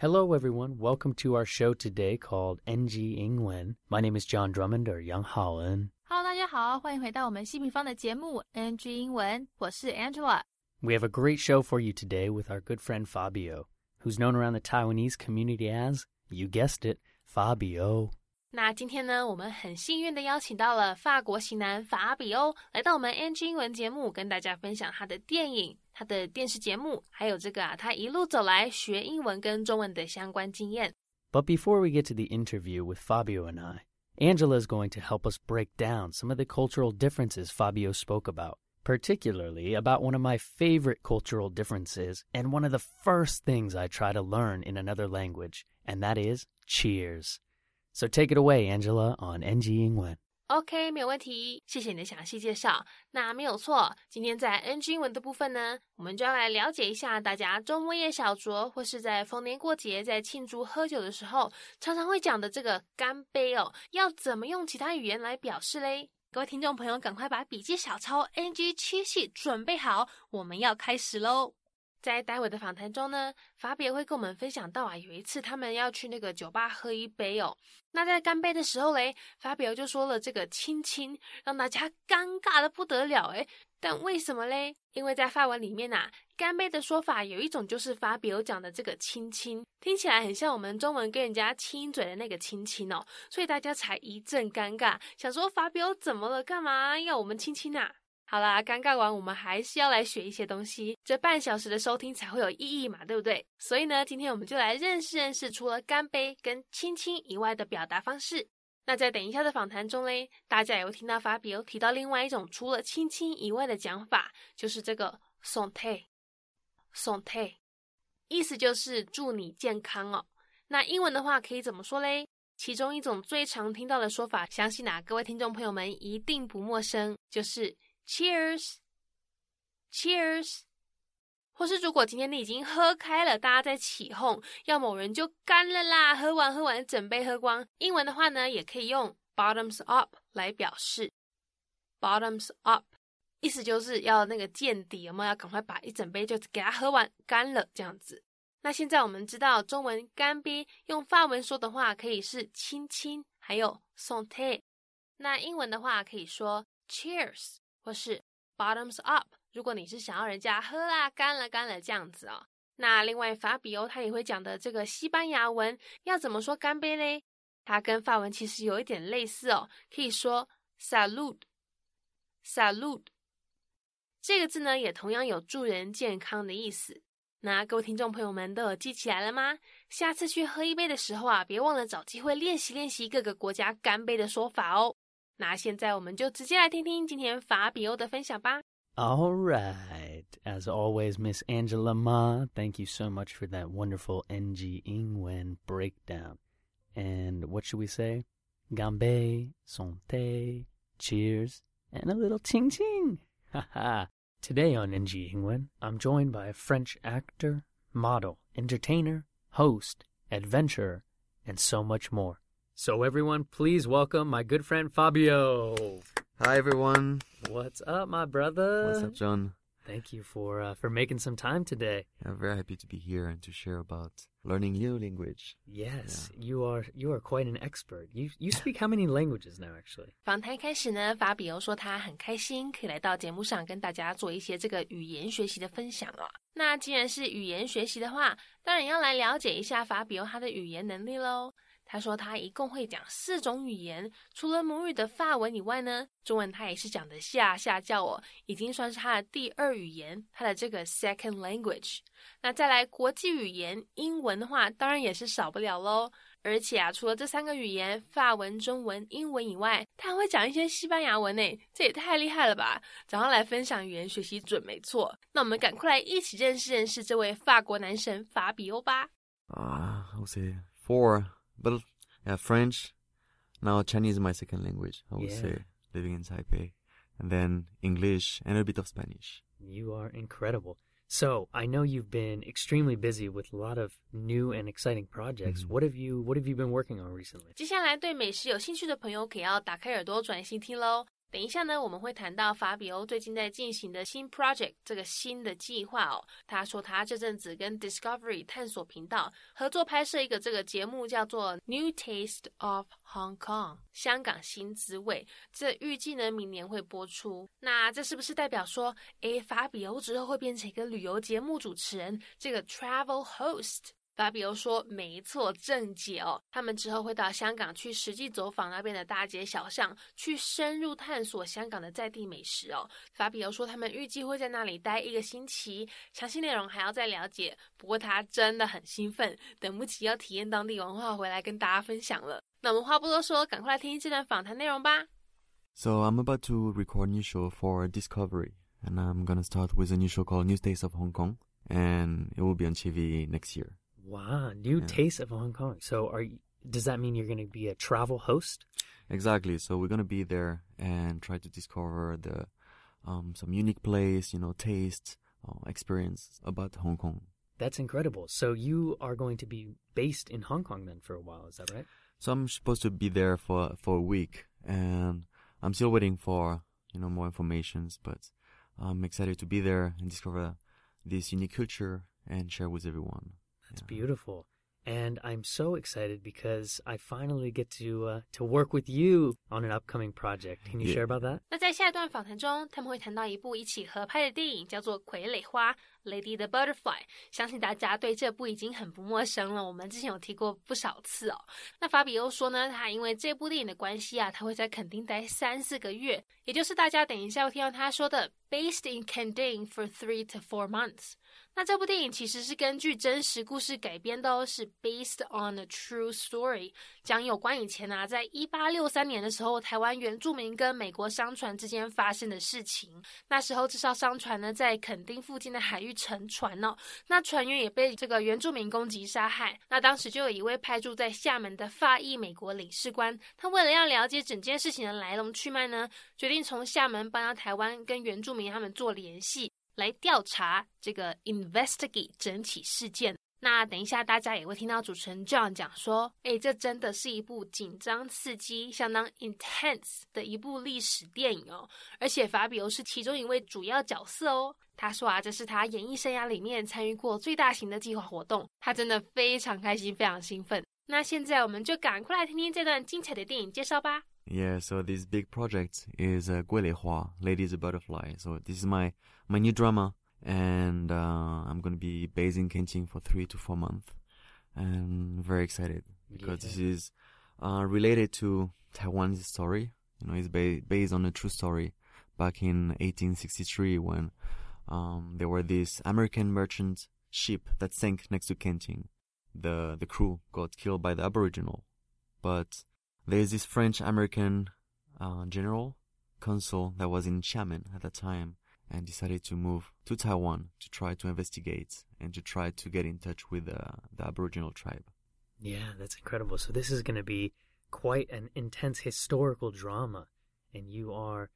Hello, everyone. Welcome to our show today called NG 英文. My name is John Drummond or Yang Haoen. Hello，大家好，欢迎回到我们希平方的节目 NG have a great show for you today with our good friend Fabio, who's known around the Taiwanese community as, you guessed it, Fabio. 他的电视节目，还有这个啊，他一路走来学英文跟中文的相关经验。 But before we get to the interview with Fabio and I, Angela is going to help us break down some of the cultural differences Fabio spoke about, particularly about one of my favorite cultural differences and one of the first things I try to learn in another language, and that is cheers. So take it away, Angela, on NG 英文。 OK，没有问题，谢谢你的详细介绍。那没有错，今天在 NG 文的部分呢，我们就要来了解一下大家周末夜小酌或是在逢年过节在庆祝喝酒的时候，常常会讲的这个干杯哦，要怎么用其他语言来表示嘞？各位听众朋友，赶快把笔记小抄 NG 七系准备好，我们要开始喽！在待会的访谈中呢，法比会跟我们分享到啊，有一次他们要去那个酒吧喝一杯哦，那在干杯的时候嘞，法比就说了这个亲亲，让大家尴尬的不得了诶。但为什么嘞？因为在法文里面呐、干杯的说法有一种就是法比欧讲的这个亲亲，听起来很像我们中文跟人家亲嘴的那个亲亲哦，所以大家才一阵尴尬，想说法比欧怎么了？干嘛要我们亲亲啊？好啦，尴尬完，我们还是要来学一些东西，这半小时的收听才会有意义嘛，对不对？所以呢，今天我们就来认识认识除了干杯跟亲亲以外的表达方式。那在等一下的访谈中嘞，大家也会听到法比欧提到另外一种除了亲亲以外的讲法，就是这个 “santé”，santé，意思就是祝你健康哦。那英文的话可以怎么说嘞？其中一种最常听到的说法，相信啊各位听众朋友们一定不陌生，就是 Cheers，Cheers。或是如果今天你已经喝开了，大家在起哄，要某人就干了啦，喝完喝完整杯喝光。英文的话呢，也可以用 bottoms up 来表示，bottoms up，意思就是要那个见底，有没有要赶快把一整杯就给它喝完干了这样子。那现在我们知道中文干杯用法文说的话可以是亲亲，还有 santé。那英文的话可以说 cheers 或是 bottoms up。如果你是想要人家喝啦、干了、干了这样子哦，那另外法比欧他也会讲的这个西班牙文要怎么说干杯嘞？它跟法文其实有一点类似哦，可以说 salud，salud 这个字呢也同样有助人健康的意思。那各位听众朋友们都有记起来了吗？下次去喝一杯的时候啊，别忘了找机会练习练习各个国家干杯的说法哦。那现在我们就直接来听听今天法比欧的分享吧。All right. As always, Miss Angela Ma, thank you so much for that wonderful NG Ingwen breakdown. And what should we say? Gambe, Santé, cheers, and a little ching ching. ha Today on NG Ingwen, I'm joined by a French actor, model, entertainer, host, adventurer, and so much more. So everyone, please welcome my good friend Fabio. Hi everyone. What's up, my brother? What's up, John? Thank you for uh, for making some time today. I'm very happy to be here and to share about learning new language. Yes, you are you are quite an expert. You you speak how many languages now, actually? 访谈开始呢，法比欧说他很开心可以来到节目上跟大家做一些这个语言学习的分享哦。那既然是语言学习的话，当然要来了解一下法比欧他的语言能力喽。 他说他一共会讲四种语言，除了母语的法文以外呢，中文他也是讲的下下叫哦，已经算是他的第二语言，他的这个 second language。那再来国际语言英文的话，当然也是少不了喽。而且啊，除了这三个语言——法文、中文、英文以外，他还会讲一些西班牙文呢，这也太厉害了吧！早上来分享语言学习准没错。那我们赶快来一起认识认识这位法国男神法比欧吧。Uh, I would say four, but yeah, French. Now Chinese is my second language. I would Yeah. say living in Taipei, and then English and a bit of Spanish. You are incredible. So I know you've been extremely busy with a lot of new and exciting projects. Mhm. What have you What have you been working on recently? 接下来对美食有兴趣的朋友，可要打开耳朵专心听喽。 等一下呢，我们会谈到法比欧最近在进行的新 project 这个新的计划哦。他说他这阵子跟 Discovery 探索频道合作拍摄一个这个节目，叫做 New Taste of Hong Kong 香港新滋味。这预计呢明年会播出。那这是不是代表说，诶，法比欧之后会变成一个旅游节目主持人，这个 travel host？法比欧说：“没错，正解哦。他们之后会到香港去实际走访那边的大街小巷，去深入探索香港的在地美食哦。法比欧说，他们预计会在那里待一个星期，详细内容还要再了解。不过他真的很兴奋，等不及要体验当地文化，回来跟大家分享了。那我们话不多说，赶快来听听这段访谈内容吧。So I'm about to record a new show for Discovery, and I'm gonna start with a new show called New Days of Hong Kong, and it will be on TV next year. Wow, new Yeah. taste of Hong Kong. So are you, does that mean you're going to be a travel host? Exactly. So we're gonna be there and try to discover the um, some unique place, you know, taste, uh, experience about Hong Kong. That's incredible. So you are going to be based in Hong Kong then for a while, is that right? So I'm supposed to be there for for a week, and I'm still waiting for you know more informations. But I'm excited to be there and discover this unique culture and share with everyone. That's yeah. beautiful. And I'm so excited because I finally get to uh, to work with you on an upcoming project. Can you share about that? 那在下一段访谈中，他们会谈到一部一起合拍的电影，叫做《傀儡花》（Lady the Butterfly）。相信大家对这部已经很不陌生了，我们之前有提过不少次哦。那法比欧说呢，他因为这部电影的关系啊，他会在垦丁待三四个月，也就是大家等一下会听到他说的 “based in Kenting for three to four months”。那这部电影其实是根据真实故事改编的哦，是 based on a true story，讲有关以前啊，在一八六三年的时候，台湾原住民跟美国商船之间发生的事情。那时候这艘商船呢，在垦丁附近的海域沉船哦，那船员也被这个原住民攻击杀害。那当时就有一位派驻在厦门的法裔美国领事官，他为了要了解整件事情的来龙去脉呢，决定从厦门搬到台湾，跟原住民他们做联系。来调查这个 investigate 整体事件。那等一下，大家也会听到主持人 John 讲说，诶，这真的是一部紧张刺激、相当 intense 的一部历史电影哦。而且法比欧是其中一位主要角色哦。他说啊，这是他演艺生涯里面参与过最大型的计划活动，他真的非常开心，非常兴奋。那现在我们就赶快来听听这段精彩的电影介绍吧。Yeah, so this big project is uh, Guelehua, Ladies of Butterfly. So this is my, my new drama and uh, I'm going to be based in Kenting for three to four months. And I'm very excited because yeah. this is uh, related to Taiwan's story. You know, it's ba- based on a true story back in 1863 when um, there were these American merchant ship that sank next to Kenting. The, the crew got killed by the Aboriginal, but there's this French American uh, general consul that was in Xiamen at that time and decided to move to Taiwan to try to investigate and to try to get in touch with uh, the Aboriginal tribe. Yeah, that's incredible. So this is going to be quite an intense historical drama, and you are,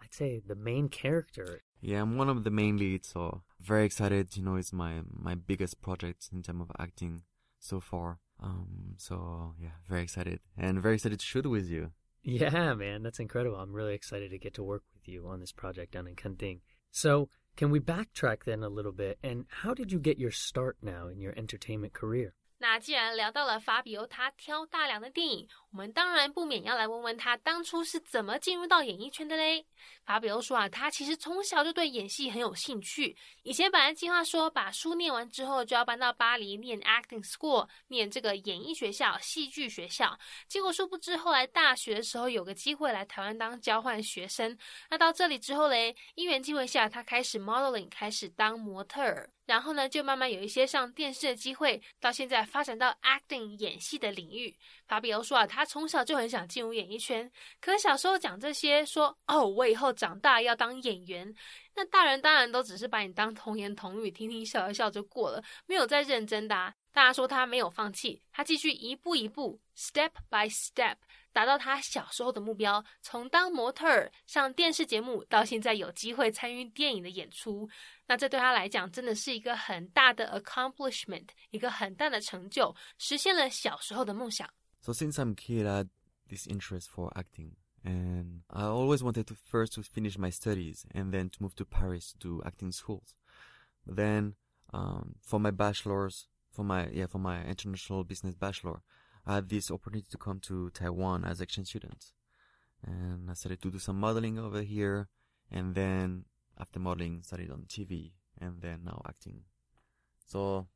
I'd say, the main character. Yeah, I'm one of the main leads, so very excited. You know, it's my my biggest project in terms of acting so far. Um, so yeah, very excited and very excited to shoot with you. Yeah, man, that's incredible. I'm really excited to get to work with you on this project down in Kenting. So, can we backtrack then a little bit? And how did you get your start now in your entertainment career? 那既然聊到了法比欧他挑大梁的电影，我们当然不免要来问问他当初是怎么进入到演艺圈的嘞。法比欧说啊，他其实从小就对演戏很有兴趣，以前本来计划说把书念完之后就要搬到巴黎念 acting school，念这个演艺学校、戏剧学校。结果殊不知后来大学的时候有个机会来台湾当交换学生，那到这里之后嘞，因缘机会下，他开始 modeling，开始当模特儿。然后呢，就慢慢有一些上电视的机会，到现在发展到 acting 演戏的领域。法比欧说啊，他从小就很想进入演艺圈，可小时候讲这些说哦，我以后长大要当演员，那大人当然都只是把你当童言童语，听听笑一笑就过了，没有再认真的、啊。大家说他没有放弃，他继续一步一步，step by step，达到他小时候的目标，从当模特儿、上电视节目，到现在有机会参与电影的演出。那这对他来讲真的是一个很大的 accomplishment，一个很大的成就，实现了小时候的梦想。So since I'm kid, I had this interest for acting, and I always wanted to first to finish my studies and then to move to Paris to do acting schools. But then, um, for my bachelor's, for my yeah, for my international business bachelor, I had this opportunity to come to Taiwan as exchange student, and I started to do some modeling over here, and then after modeling, started on TV, and then now acting. So,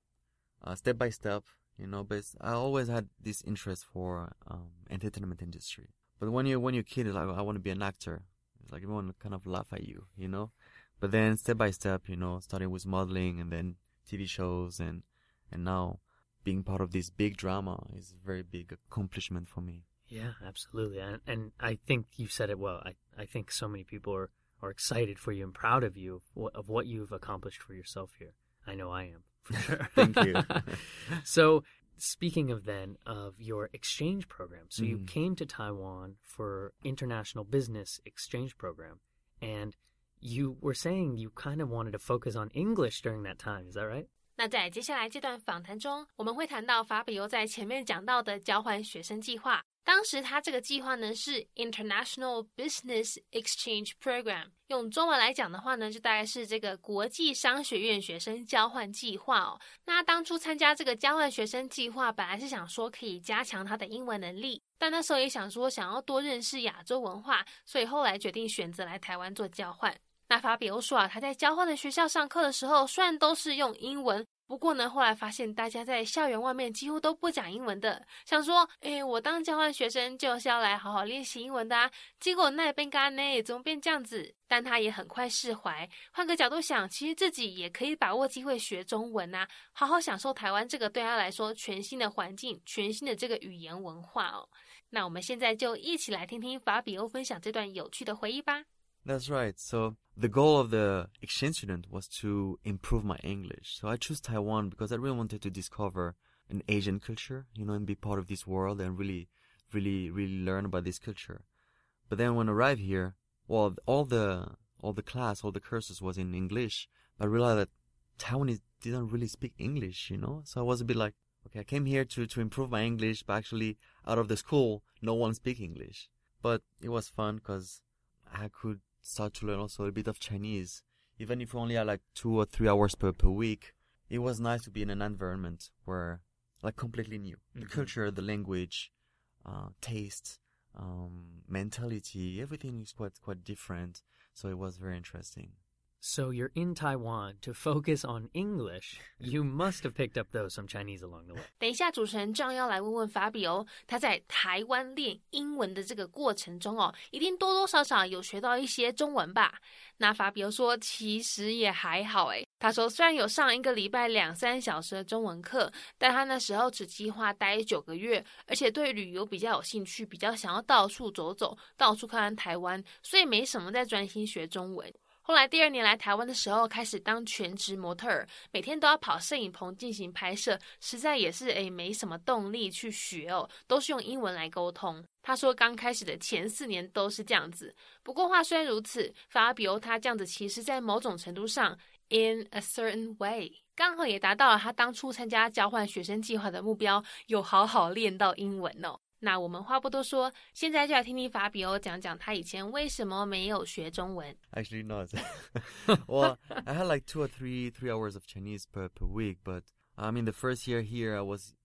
uh, step by step, you know, but I always had this interest for um, entertainment industry. But when you when you're kid, like I want to be an actor. It's like everyone kind of laugh at you, you know. But then step by step, you know, starting with modeling and then TV shows and and now being part of this big drama is a very big accomplishment for me. Yeah, absolutely. And, and I think you said it well. I, I think so many people are, are excited for you and proud of you of what, of what you've accomplished for yourself here. I know I am. For sure. Thank you. so speaking of then of your exchange program, so you Mhm. came to Taiwan for international business exchange program, and you were saying you kind of wanted to focus on English during that time. Is that right? 那在接下来这段访谈中，我们会谈到法比欧在前面讲到的交换学生计划。当时他这个计划呢是 International Business Exchange Program，用中文来讲的话呢，就大概是这个国际商学院学生交换计划哦。那当初参加这个交换学生计划，本来是想说可以加强他的英文能力，但那时候也想说想要多认识亚洲文化，所以后来决定选择来台湾做交换。那法比欧说啊，他在交换的学校上课的时候，虽然都是用英文，不过呢，后来发现大家在校园外面几乎都不讲英文的，想说，诶，我当交换学生就是要来好好练习英文的啊。结果那边干呢，怎么变这样子？但他也很快释怀，换个角度想，其实自己也可以把握机会学中文啊，好好享受台湾这个对他来说全新的环境、全新的这个语言文化哦。那我们现在就一起来听听法比欧分享这段有趣的回忆吧。That's right. So the goal of the exchange student was to improve my English. So I chose Taiwan because I really wanted to discover an Asian culture, you know, and be part of this world and really, really, really learn about this culture. But then when I arrived here, well, all the all the class, all the courses was in English. But I realized that Taiwanese didn't really speak English, you know. So I was a bit like, okay, I came here to to improve my English, but actually out of the school, no one speak English. But it was fun because I could start to learn also a bit of Chinese, even if only had like two or three hours per, per week. It was nice to be in an environment where, like, completely new. The Mhm. culture, the language, uh, taste, um, mentality, everything is quite quite different. So it was very interesting. So you're in Taiwan to focus on English. You must have picked up those some Chinese along the way. 等一下，主持人正要来问问法比哦，他在台湾练英文的这个过程中哦，一定多多少少有学到一些中文吧？那法比欧说，其实也还好诶。他说，虽然有上一个礼拜两三小时的中文课，但他那时候只计划待九个月，而且对旅游比较有兴趣，比较想要到处走走，到处看看台湾，所以没什么在专心学中文。后来第二年来台湾的时候，开始当全职模特儿，每天都要跑摄影棚进行拍摄，实在也是诶没什么动力去学哦，都是用英文来沟通。他说刚开始的前四年都是这样子，不过话虽如此，法比欧他这样子其实在某种程度上，in a certain way，刚好也达到了他当初参加交换学生计划的目标，有好好练到英文哦。那我们话不多说，现在就来听听法比欧讲讲他以前为什么没有学中文。 Actually, not. well, I had like two or three three hours of Chinese per per week, but I mean, the first year here, I was,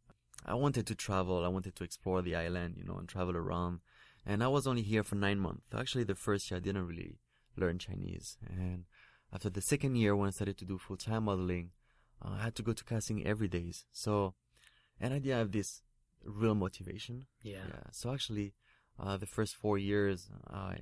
I wanted to travel. I wanted to explore the island, you know, and travel around. And I was only here for nine months. Actually, the first year I didn't really learn Chinese. And after the second year, when I started to do full time modeling, uh, I had to go to casting every days. So, and I didn't have this real motivation. Yeah. Yeah. So actually, uh, the first four years, I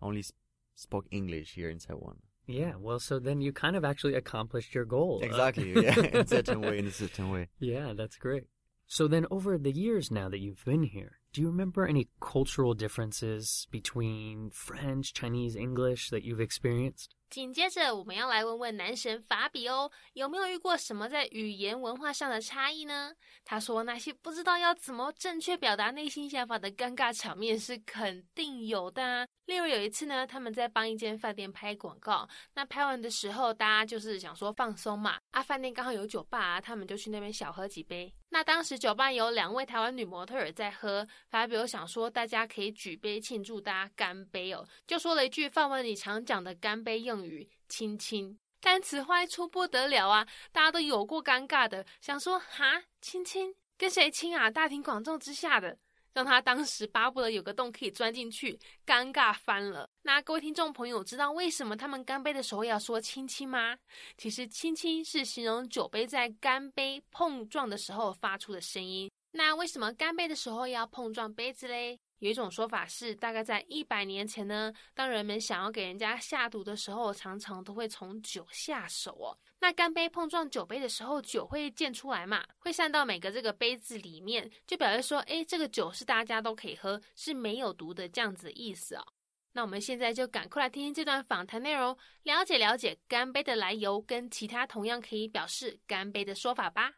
only sp- spoke English here in Taiwan. Yeah, well, so then you kind of actually accomplished your goal. Uh, Exactly. yeah. In a certain way. In a certain way. yeah, that's great. So then, over the years now that you've been here, do you remember any cultural differences between French, Chinese, English that you've experienced? 紧接着，我们要来问问男神法比欧有没有遇过什么在语言文化上的差异呢？他说，那些不知道要怎么正确表达内心想法的尴尬场面是肯定有的。例如有一次呢，他们在帮一间饭店拍广告，那拍完的时候，大家就是想说放松嘛，啊，饭店刚好有酒吧啊，他们就去那边小喝几杯。那当时酒吧有两位台湾女模特儿在喝，发表想说大家可以举杯庆祝，大家干杯哦，就说了一句范文里常讲的干杯用语“亲亲”，但此话一出不得了啊，大家都有过尴尬的，想说哈亲亲跟谁亲啊？大庭广众之下的。让他当时巴不得有个洞可以钻进去，尴尬翻了。那各位听众朋友，知道为什么他们干杯的时候要说“亲亲”吗？其实“亲亲”是形容酒杯在干杯碰撞的时候发出的声音。那为什么干杯的时候要碰撞杯子嘞？有一种说法是，大概在一百年前呢，当人们想要给人家下毒的时候，常常都会从酒下手哦。那干杯碰撞酒杯的时候，酒会溅出来嘛，会散到每个这个杯子里面，就表示说，哎，这个酒是大家都可以喝，是没有毒的这样子意思哦。那我们现在就赶快来听听这段访谈内容，了解了解干杯的来由，跟其他同样可以表示干杯的说法吧。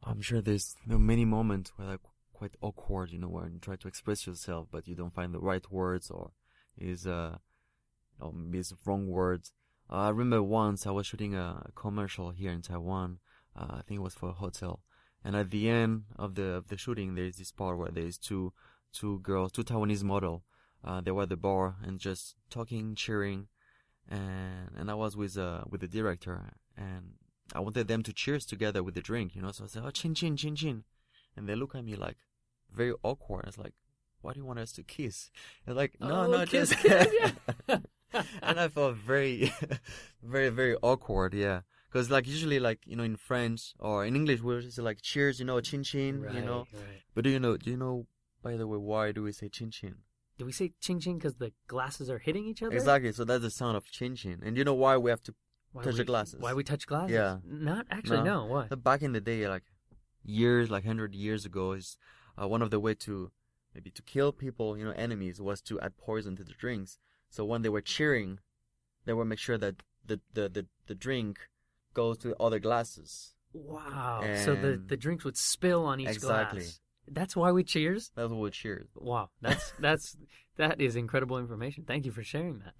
I'm sure there's many moments where like quite awkward, you know, when you try to express yourself but you don't find the right words or is uh or it's wrong words. Uh, I remember once I was shooting a commercial here in Taiwan. Uh, I think it was for a hotel. And at the end of the of the shooting, there's this part where there's two two girls, two Taiwanese model. Uh, they were at the bar and just talking, cheering, and and I was with uh with the director, and I wanted them to cheers together with the drink, you know. So I said, "Oh, chin chin chin chin," and they look at me like very awkward. It's like, "Why do you want us to kiss?" And like, "No, Oh, no, kiss, just." kiss, yeah. and I felt very, very, very awkward. Yeah, because like usually, like you know, in French or in English, we're just like cheers, you know, chin chin, you know. right. But do you know? Do you know? By the way, why do we say chin chin? Do we say ching ching because the glasses are hitting each other? Exactly. So that's the sound of chin chin. And you know why we have to? Why touch we, the glasses. Why we touch glasses? Yeah. Not actually. No. Why? Back in the day, like years, like hundred years ago, is uh, one of the way to maybe to kill people, you know, enemies, was to add poison to the drinks. So when they were cheering, they would make sure that the the the, the drink goes to other glasses. Wow. so the the drinks would spill on each Exactly. glass. That's why we cheers. That's what we cheers. Wow, that's that's that is incredible information. Thank you for sharing that.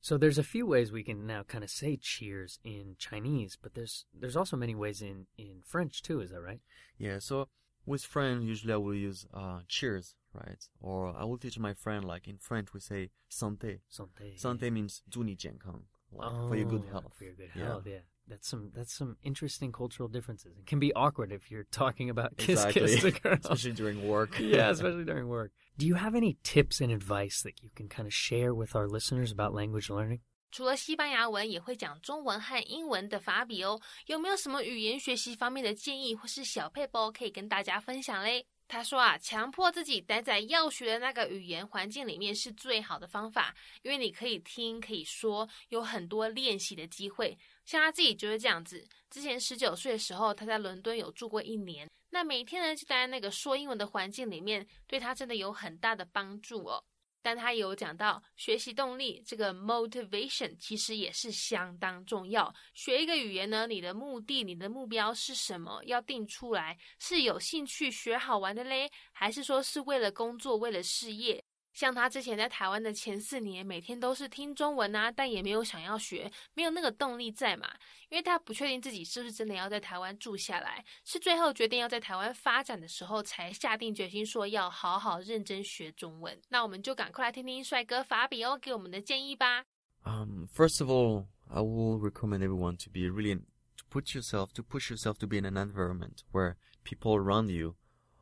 So there's a few ways we can now kind of say cheers in Chinese, but there's there's also many ways in in French too. Is that right? Yeah. So with friends, usually I will use uh cheers, right? Or I will teach my friend like in French we say santé. Santé. Santé means 祝你健康, like, for your good Oh, health. For your good Yeah. health, yeah. That's some that's some interesting cultural differences. It can be awkward if you're talking about kiss Exactly. kiss to girls. Especially during work. yeah, especially during work. Do you have any tips and advice that you can kind of share with our listeners about language learning? 除了西班牙文，也会讲中文和英文的法比哦。有没有什么语言学习方面的建议或是小配包可以跟大家分享嘞？ 他说啊，强迫自己待在要学的那个语言环境里面是最好的方法，因为你可以听，可以说，有很多练习的机会。像他自己就是这样子。之前十九岁的时候，他在伦敦有住过一年，那每天呢就待在那个说英文的环境里面，对他真的有很大的帮助哦。但他有讲到学习动力，这个 motivation 其实也是相当重要。学一个语言呢，你的目的、你的目标是什么？要定出来，是有兴趣学好玩的嘞，还是说是为了工作、为了事业？像他之前在台湾的前四年，每天都是听中文啊，但也没有想要学，没有那个动力在嘛。因为他不确定自己是不是真的要在台湾住下来，是最后决定要在台湾发展的时候，才下定决心说要好好认真学中文。那我们就赶快来听听帅哥法比欧给我们的建议吧。Um, first of all, I will recommend everyone to be really to put yourself to push yourself to be in an environment where people around you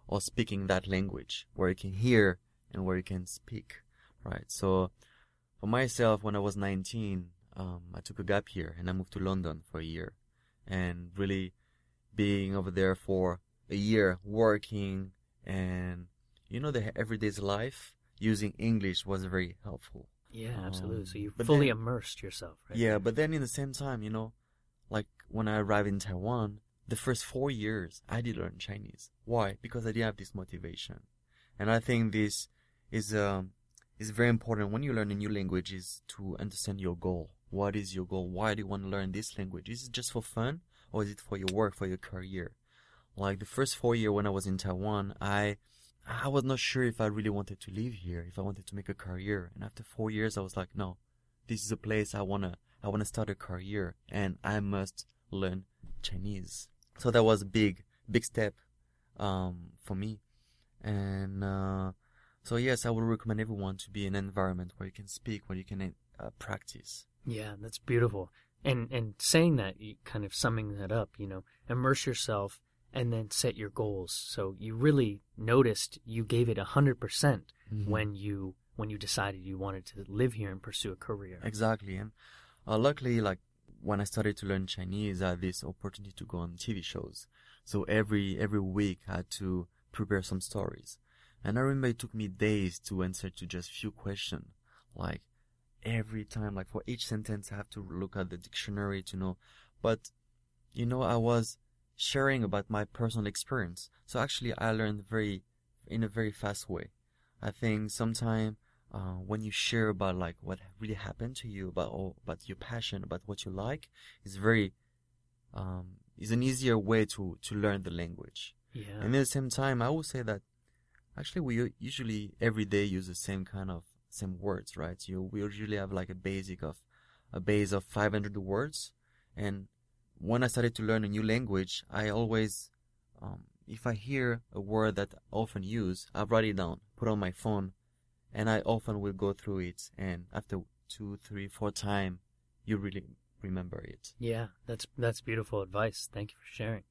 are speaking that language, where you can hear and where you can speak, right? So, for myself, when I was 19, um, I took a gap year and I moved to London for a year, and really being over there for a year, working and you know the everyday's life using English was very helpful. Yeah, absolutely. So Um, you fully then- immersed yourself, right? Yeah, but then in the same time, you know, like when I arrived in Taiwan, the first four years I did learn Chinese. Why? Because I didn't have this motivation, and I think this is um is very important when you learn a new language is to understand your goal. What is your goal? Why do you want to learn this language? Is it just for fun or is it for your work, for your career? Like the first four year when I was in Taiwan, I I was not sure if I really wanted to live here, if I wanted to make a career. And after four years, I was like, no, this is a place I wanna, I wanna start a career and I must learn Chinese. So that was a big, big step, um, for me. And, uh, so yes, I would recommend everyone to be in an environment where you can speak, where you can uh, practice. Yeah, that's beautiful. And and saying that, you kind of summing that up, you know, immerse yourself and then set your goals. So you really noticed you gave it a 100% Mhm. when you when you decided you wanted to live here and pursue a career. Exactly. And uh, luckily, like when I started to learn Chinese, I had this opportunity to go on TV shows. So every every week, I had to prepare some stories. And I remember it took me days to answer to just few questions. Like every time, like for each sentence, I have to look at the dictionary to know. But you know, I was sharing about my personal experience. So actually, I learned very in a very fast way. I think sometimes uh, when you share about like what really happened to you, about all, about your passion, about what you like, is very um, is an easier way to to learn the language. Yeah. And at the same time, I would say that actually we usually every day use the same kind of same words, right? You we usually have like a basic of a base of 500 words, and when I started to learn a new language, I always um, if I hear a word that I often use, I write it down, put on my phone, and I often will go through it. And after two, three, four time, you really remember it. Yeah, that's that's beautiful advice. Thank you for sharing.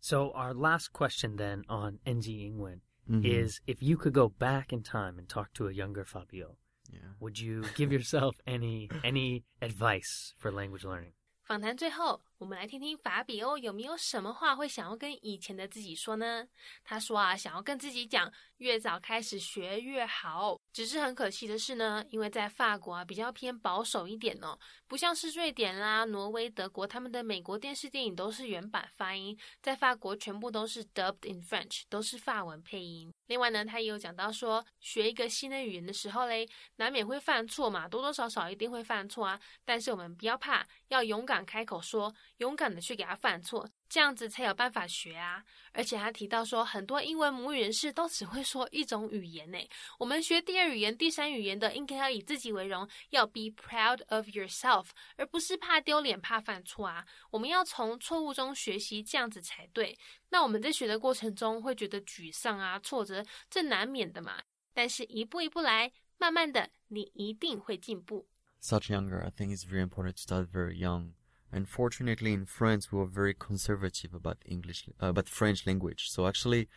So our last question then on NG Ingwen Mhm. is if you could go back in time and talk to a younger Fabio, yeah. would you give yourself any any advice for language learning? 访谈最后， 我们来听听法比欧有没有什么话会想要跟以前的自己说呢？他说啊，想要跟自己讲，越早开始学越好。只是很可惜的是呢，因为在法国啊比较偏保守一点哦，不像是瑞典啦、挪威、德国，他们的美国电视电影都是原版发音，在法国全部都是 dubbed in French，都是法文配音。另外呢，他也有讲到说，学一个新的语言的时候嘞，难免会犯错嘛，多多少少一定会犯错啊。但是我们不要怕，要勇敢开口说，勇敢的去给他犯错，这样子才有办法学啊。而且他提到说，很多英文母语人士都只会说一种语言呢。我们学第二语言、第三语言的，应该要以自己为荣，要 be proud of yourself，而不是怕丢脸、怕犯错啊。我们要从错误中学习，这样子才对。那我们在学的过程中会觉得沮丧啊、挫折，这难免的嘛。但是一步一步来，慢慢的，你一定会进步。Such younger, I think it's very important to start very young. Unfortunately, in France, we were very conservative about English, uh, about French language. So actually,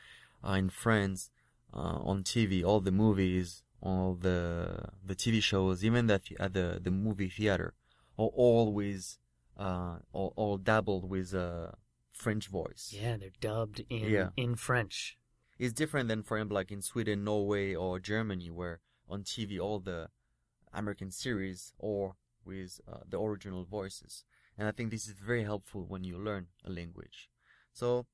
uh, in France, uh, on TV, all the movies, all the the TV shows, even at the the movie theater, are always uh, all, all dabbled with uh, French voice. Yeah, they're dubbed in Yeah. in French. It's different than, for example, like in Sweden, Norway, or Germany, where on TV all the American series or with uh, the original voices. And I think this is very helpful when you learn a language. So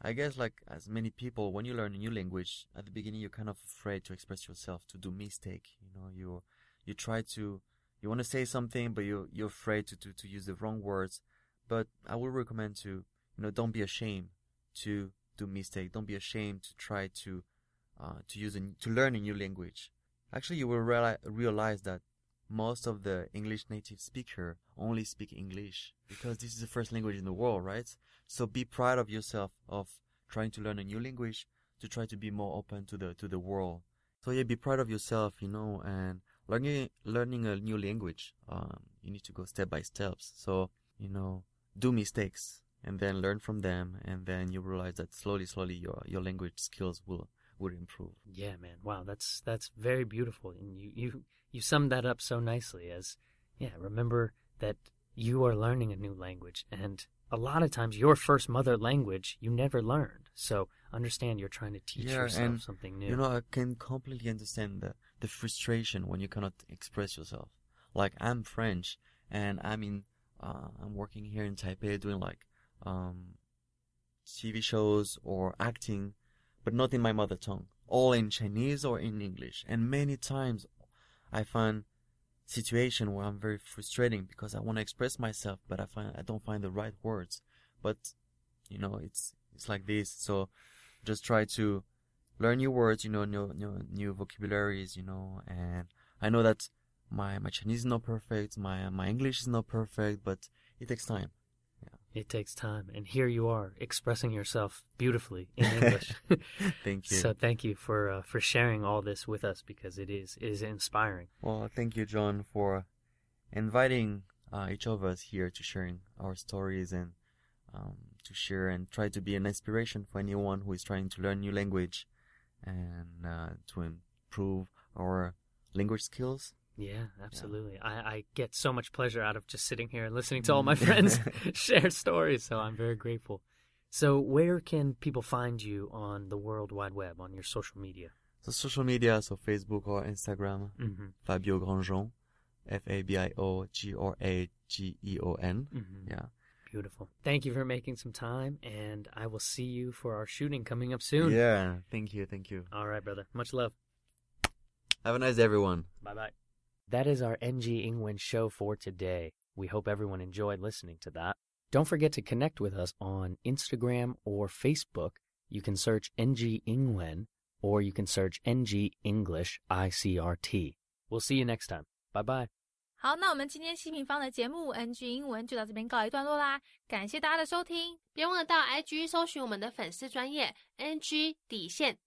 I guess like as many people, when you learn a new language, at the beginning you're kind of afraid to express yourself, to do mistake. You know, you you try to you want to say something, but you you're afraid to, to to use the wrong words. But I would recommend to you know don't be ashamed to do mistake. Don't be ashamed to try to uh, to use a, to learn a new language. Actually, you will reali- realize that most of the English native speaker only speak English because this is the first language in the world, right? So be proud of yourself of trying to learn a new language to try to be more open to the to the world. So yeah, be proud of yourself, you know, and learning learning a new language. Um, you need to go step by steps. So you know, do mistakes and then learn from them, and then you realize that slowly, slowly your your language skills will will improve. Yeah, man. Wow, that's that's very beautiful, and you you you summed that up so nicely. As yeah, remember that you are learning a new language, and a lot of times your first mother language you never learned. So understand you're trying to teach Yeah, yourself something new. You know, I can completely understand the the frustration when you cannot express yourself. Like I'm French, and I'm in uh, I'm working here in Taipei doing like um TV shows or acting, but not in my mother tongue. All in Chinese or in English. And many times I find situation where I'm very frustrating because I want to express myself, but I find I don't find the right words. But you know, it's it's like this. So just try to learn new words, you know, new new new vocabularies, you know, and I know that my my Chinese is not perfect, my my English is not perfect, but it takes time. It takes time, and here you are expressing yourself beautifully in English. thank you. So thank you for uh, for sharing all this with us because it is it is inspiring. Well, thank you, John, for inviting uh, each of us here to sharing our stories and um, to share and try to be an inspiration for anyone who is trying to learn new language and uh, to improve our language skills. Yeah, absolutely. I, I get so much pleasure out of just sitting here and listening to all my friends share stories. So I'm very grateful. So where can people find you on the World Wide Web on your social media? So social media, so Facebook or Instagram, Mm-hmm. Fabio Grangeon, F A B I O G R A G E O N. Mm-hmm. Yeah. Beautiful. Thank you for making some time, and I will see you for our shooting coming up soon. Yeah. Thank you. Thank you. All right, brother. Much love. Have a nice day, everyone. Bye bye. That is our NG Ingwen show for today. We hope everyone enjoyed listening to that. Don't forget to connect with us on Instagram or Facebook. You can search NG Ingwen or you can search NG English ICRT. We'll see you next time. Bye bye. 好，那我们今天希平方的节目 NG 英文就到这边告一段落啦，感谢大家的收听，别忘了到 IG 搜寻我们的粉丝专业 NG 底线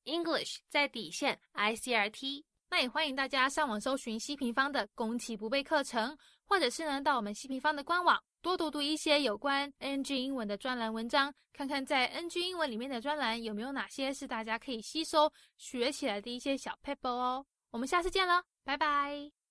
那也欢迎大家上网搜寻西平方的攻其不备课程，或者是呢到我们西平方的官网多读读一些有关 NG 英文的专栏文章，看看在 NG 英文里面的专栏有没有哪些是大家可以吸收学起来的一些小 paper 哦。我们下次见了，拜拜。